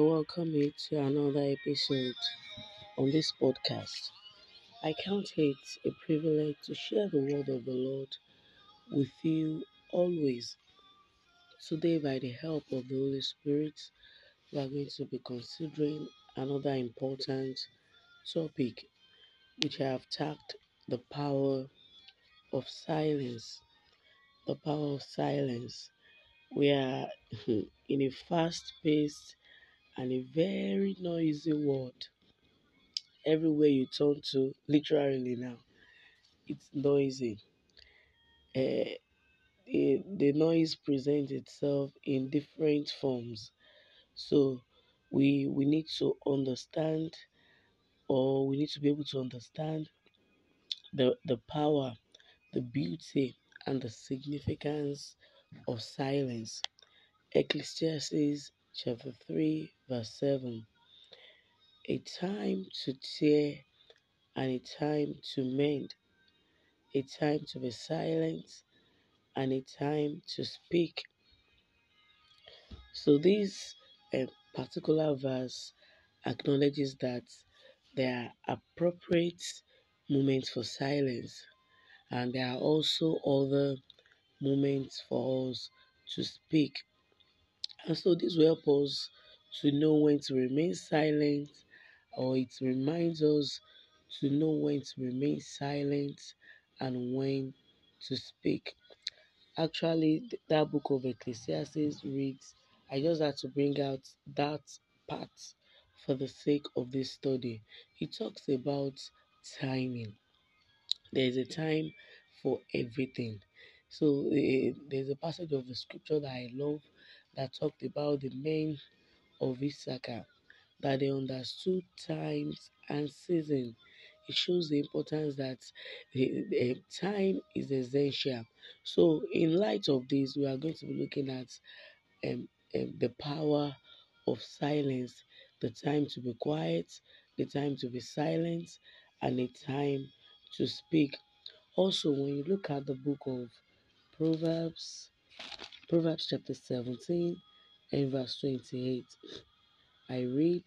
Welcome you to another episode on this podcast. I count it a privilege to share the word of the Lord with you always. Today, by the help of the Holy Spirit, we are going to be considering another important topic which I have tagged the power of silence. The power of silence. We are in a fast paced and a very noisy world. Everywhere you turn to, literally now, it's noisy. Uh, the, the noise presents itself in different forms. So we we need to understand or we need to be able to understand the, the power, the beauty and the significance of silence. Ecclesiastes chapter 3 verse 7 a time to tear and a time to mend, a time to be silent and a time to speak. So, this uh, particular verse acknowledges that there are appropriate moments for silence, and there are also other moments for us to speak. And so, this will help us to know when to remain silent, or it reminds us to know when to remain silent and when to speak. Actually, that book of Ecclesiastes reads, I just had to bring out that part for the sake of this study. He talks about timing. There is a time for everything. So, uh, there's a passage of the scripture that I love that talked about the men of Issachar that they understood times and season. It shows the importance that the, the time is essential. So, in light of this, we are going to be looking at um, um, the power of silence, the time to be quiet, the time to be silent, and the time to speak. Also, when you look at the book of Proverbs, Proverbs chapter 17 and verse 28, I read,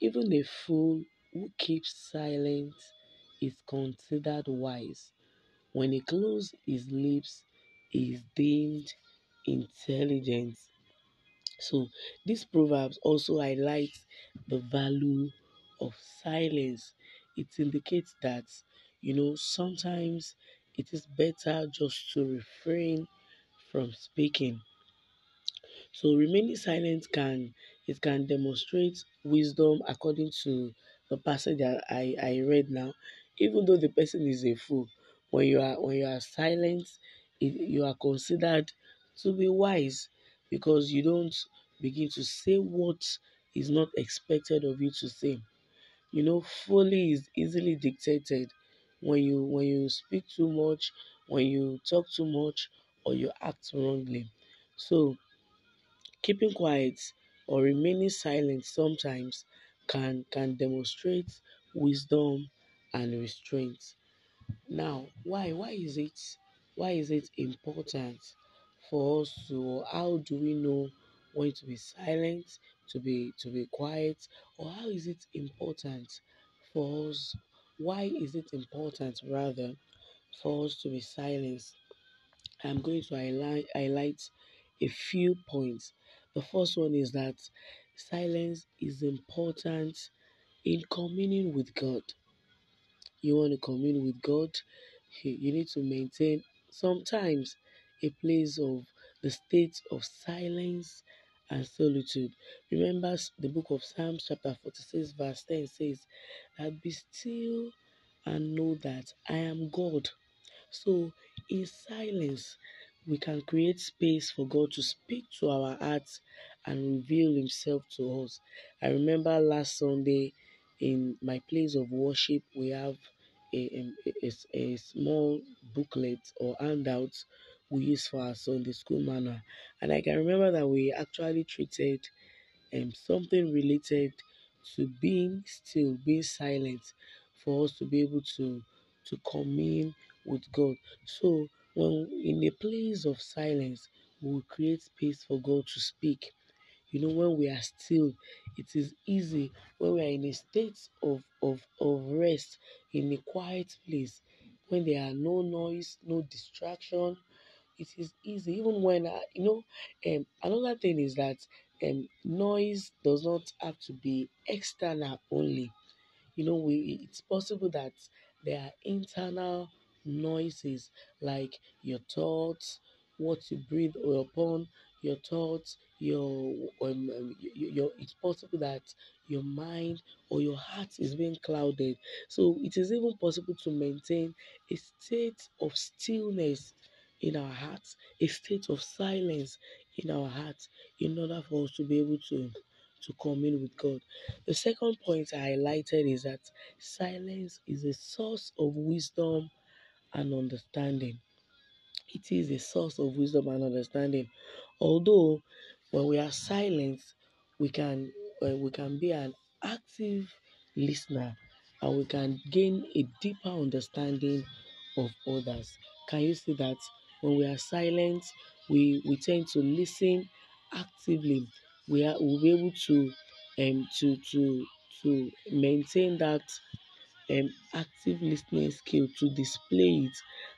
Even a fool who keeps silent is considered wise. When he closes his lips, he is deemed intelligent. So, this proverbs also highlights the value of silence. It indicates that, you know, sometimes it is better just to refrain from speaking so remaining silent can it can demonstrate wisdom according to the passage that I, I read now. Even though the person is a fool, when you are when you are silent, it, you are considered to be wise because you don't begin to say what is not expected of you to say. You know, folly is easily dictated when you when you speak too much, when you talk too much, or you act wrongly. So Keeping quiet or remaining silent sometimes can can demonstrate wisdom and restraint. Now, why why is it why is it important for us to how do we know when to be silent, to be to be quiet, or how is it important for us why is it important rather for us to be silent I'm going to highlight, highlight a few points. The first one is that silence is important in communing with God. You want to commune with God, you need to maintain sometimes a place of the state of silence and solitude. Remember the book of Psalms, chapter 46, verse 10 says, that be still and know that I am God. So, in silence, we can create space for God to speak to our hearts and reveal Himself to us. I remember last Sunday in my place of worship, we have a, a, a, small booklet or handout we use for our Sunday school manner. And I can remember that we actually treated um, something related to being still, being silent, for us to be able to to commune with God. So when in a place of silence, we create space for God to speak. You know, when we are still, it is easy when we are in a state of, of, of rest, in a quiet place, when there are no noise, no distraction. It is easy, even when I, you know. Um, another thing is that um, noise does not have to be external only you know we it's possible that there are internal noises like your thoughts what you breathe or upon your thoughts your um, um, your, your it's possible that your mind or your heart is being clouded. So it is even possible to maintain a state of stillness in our hearts a state of silence in our hearts in order for us to be able to to commune with god. The second point I highlighted is that silence is a source of wisdom and understanding. It is a source of wisdom and understanding. Although when we are silent, we can uh, we can be an active listener and we can gain a deeper understanding of others. Can you see that when we are silent, we we tend to listen actively. We are we'll be able to um to to to maintain that um active listening skill to display it.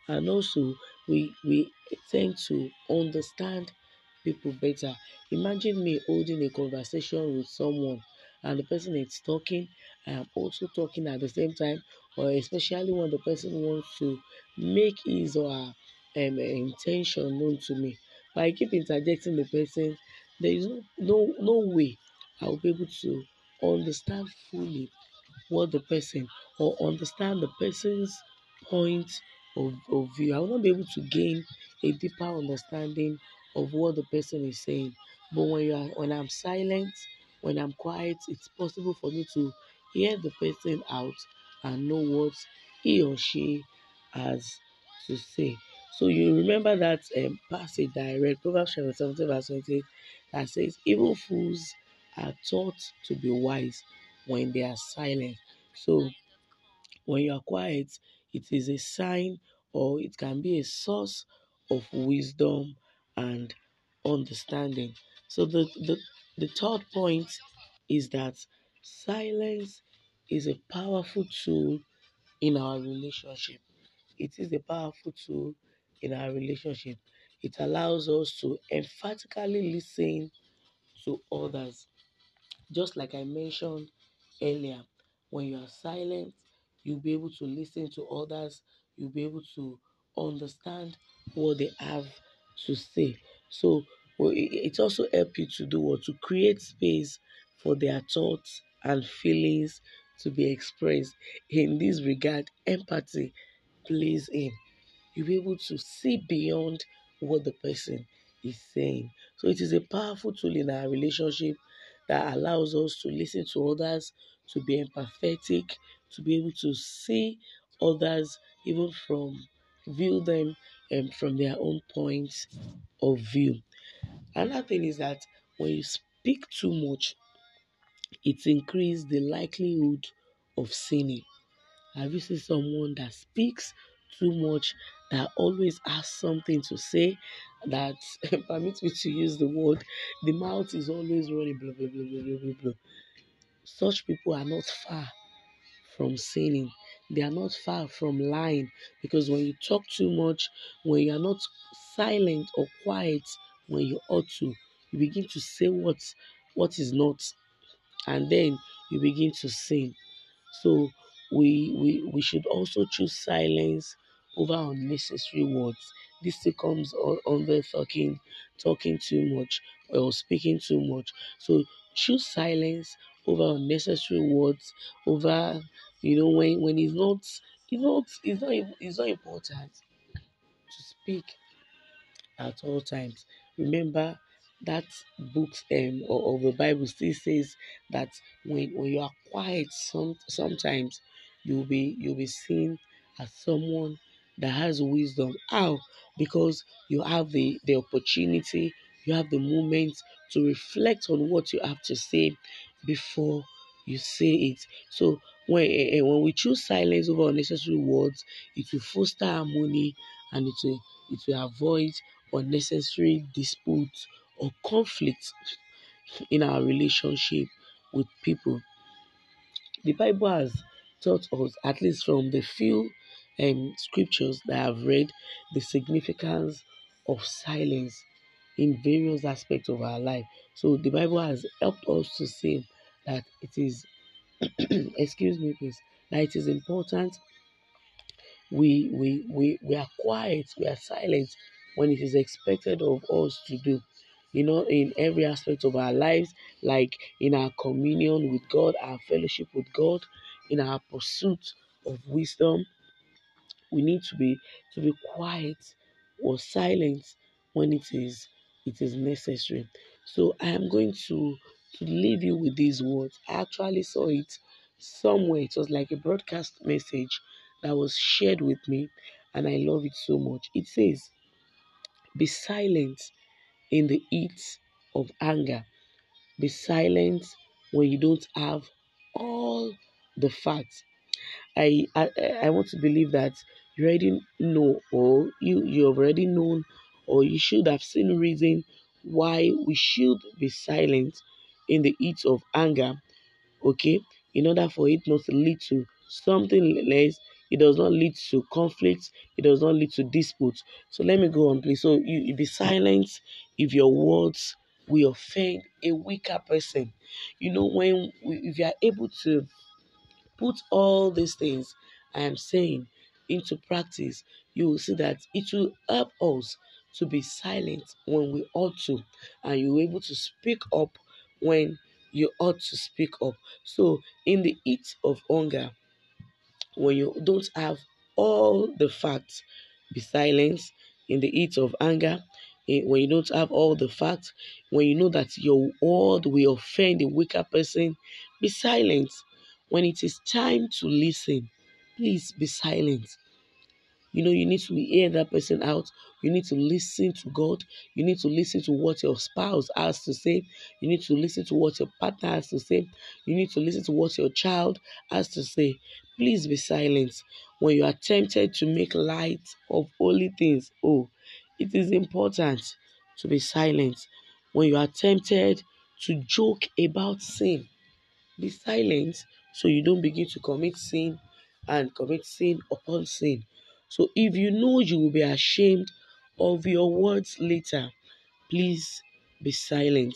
And also we we tend to understand people better. Imagine me holding a conversation with someone and the person is talking i am also talking at the same time or especially when the person wants to make his or her um intention known to me. But i keep interjecting the person there is no no no way i will be able to understand fully what the person or understand the person's point of, of view. I will not be able to gain a deeper understanding of what the person is saying. But when you are when I'm silent, when I'm quiet, it's possible for me to hear the person out and know what he or she has to say. So you remember that um, passage that I read, Proverbs chapter 17, verse 28, that says, Evil fools are taught to be wise when they are silent. So when you are quiet, it is a sign or it can be a source of wisdom and understanding. So the, the, the third point is that silence is a powerful tool in our relationship. It is a powerful tool in our relationship. It allows us to emphatically listen to others just like I mentioned earlier, when you are silent, you'll be able to listen to others, you'll be able to understand what they have to say. So well, it also helps you to do what to create space for their thoughts and feelings to be expressed. In this regard, empathy plays in you'll be able to see beyond what the person is saying. So it is a powerful tool in our relationship that allows us to listen to others, to be empathetic, to be able to see others even from view them um, from their own points of view. Another thing is that when you speak too much, it increases the likelihood of sinning. Have you seen someone that speaks too much, that always has something to say, that permits me to use the word, the mouth is always running blah blah blah blah blah blah blah. Such people are not far from sinning. They are not far from lying because when you talk too much, when you are not silent or quiet when you ought to, you begin to say what what is not, and then you begin to sin. So we, we, we should also choose silence over unnecessary words. This still comes on, the fucking talking too much or speaking too much. So choose silence over unnecessary words, over you know when when it's not it's not it's not it's not important to speak at all times. Remember that book um, of the Bible still says that when, when you are quiet, some sometimes you'll be you'll be seen as someone that has wisdom. How? Because you have the, the opportunity, you have the moment to reflect on what you have to say before you say it. So when uh, when we choose silence over unnecessary words, it will foster harmony and it will it will avoid unnecessary disputes or conflicts in our relationship with people. The Bible has taught us, at least from the few um, scriptures that I've read, the significance of silence in various aspects of our life. So the Bible has helped us to see that it is, excuse me, please, that it is important we, we, we, we are quiet, we are silent when it is expected of us to do. You know, in every aspect of our lives, like in our communion with God, our fellowship with God, in our pursuit of wisdom, we need to be to be quiet or silent when it is it is necessary. So I am going to to leave you with these words. I actually saw it somewhere. It was like a broadcast message that was shared with me, and I love it so much. It says, Be silent in the heat of anger. Be silent when you don't have all the facts. I, I I want to believe that you already know or you you have already known or you should have seen reason why we should be silent in the heat of anger okay? In order for it not to lead to something less it does not lead to conflict it does not lead to disputes so let me go on please. So you, you be silent if your words will offend a weaker person. You know when if you are able to put all these things i am saying into practice you will see that it will help us to be silent when we ought to and you're able to speak up when you ought to speak up. So, in the heat of hunger, when you don't have all the facts, be silent. In the heat of anger, eh, when you don't have all the facts, when you know that your word will offend a weaker person, be silent. When it is time to listen, please be silent. You know, you need to hear that person out. You need to listen to God. You need to listen to what your spouse has to say. You need to listen to what your partner has to say. You need to listen to what your child has to say. Please be silent when you are tempted to make light of holy things. Oh, it is important to be silent when you are tempted to joke about sin. Be silent so you don't begin to commit sin and commit sin upon sin. So if you know you will be ashamed of your words later, please be silent.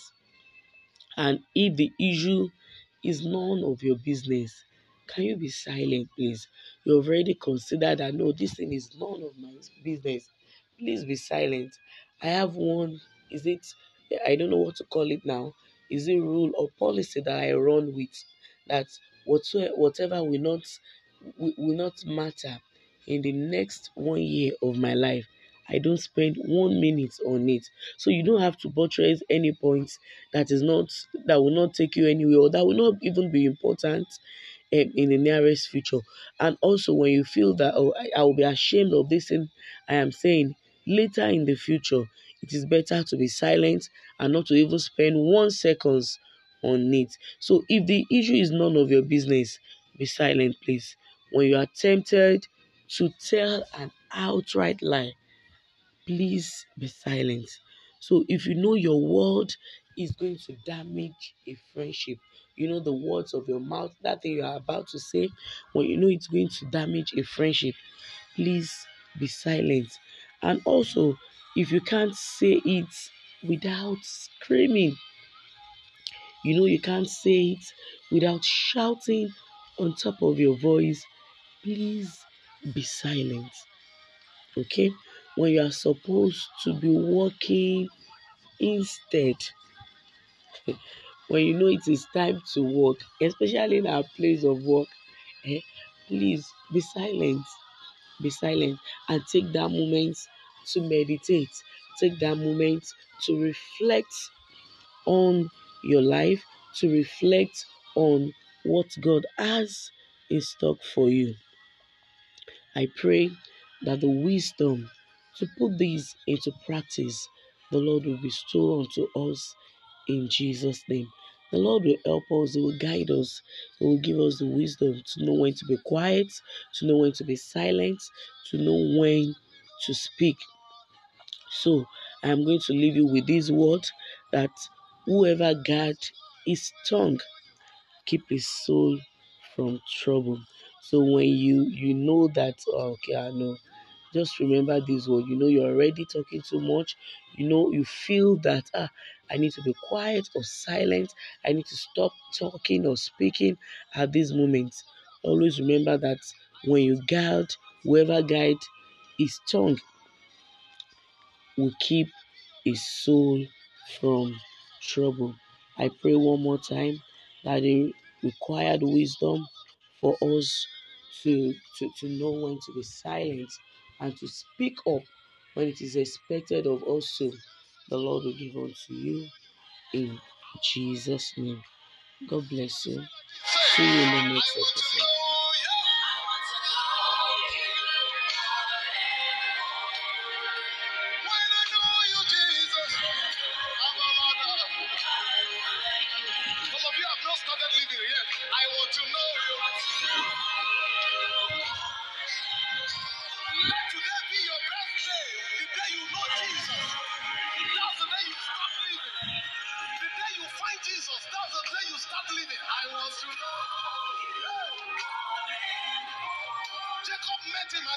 And if the issue is none of your business, can you be silent, please? You've already considered that no, this thing is none of my business. Please be silent. I have one, is it, I don't know what to call it now, is it rule or policy that I run with that whatsoever, whatever will not will not matter in the next one year of my life. I don't spend one minute on it. So you don't have to buttress any points that is not that will not take you anywhere or that will not even be important um, in the nearest future. And also when you feel that oh I, I will be ashamed of this thing I am saying later in the future, it is better to be silent and not to even spend one seconds on it. So if the issue is none of your business, be silent, please. When you are tempted to tell an outright lie, please be silent. So if you know your word is going to damage a friendship, you know the words of your mouth, that thing you are about to say, when you know it's going to damage a friendship, please be silent. And also, if you can't say it without screaming, you know you can't say it without shouting on top of your voice, please be silent. Okay? When you are supposed to be working instead, when you know it is time to work, especially in our place of work, eh, please be silent. Be silent and take that moment to meditate. Take that moment to reflect on your life, to reflect on what God has in stock for you. I pray that the wisdom to put these into practice, the Lord will bestow unto us in Jesus' name. The Lord will help us, He will guide us, He will give us the wisdom to know when to be quiet, to know when to be silent, to know when to speak. So I am going to leave you with this word that whoever guard his tongue keep his soul from trouble. So when you you know that oh, okay, I know, just remember this word. You know you're already talking too much. You know you feel that ah, I need to be quiet or silent. I need to stop talking or speaking at this moment. Always remember that when you guard, whoever guide his tongue will keep his soul from trouble. I pray one more time that the required wisdom for us to, to, to know when to be silent and to speak up when it is expected of us to, the Lord will give unto you in Jesus' name. God bless you. See you in the next episode.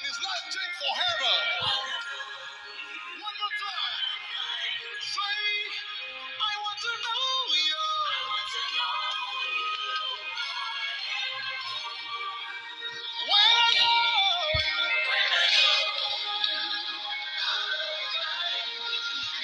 And his life changed forever.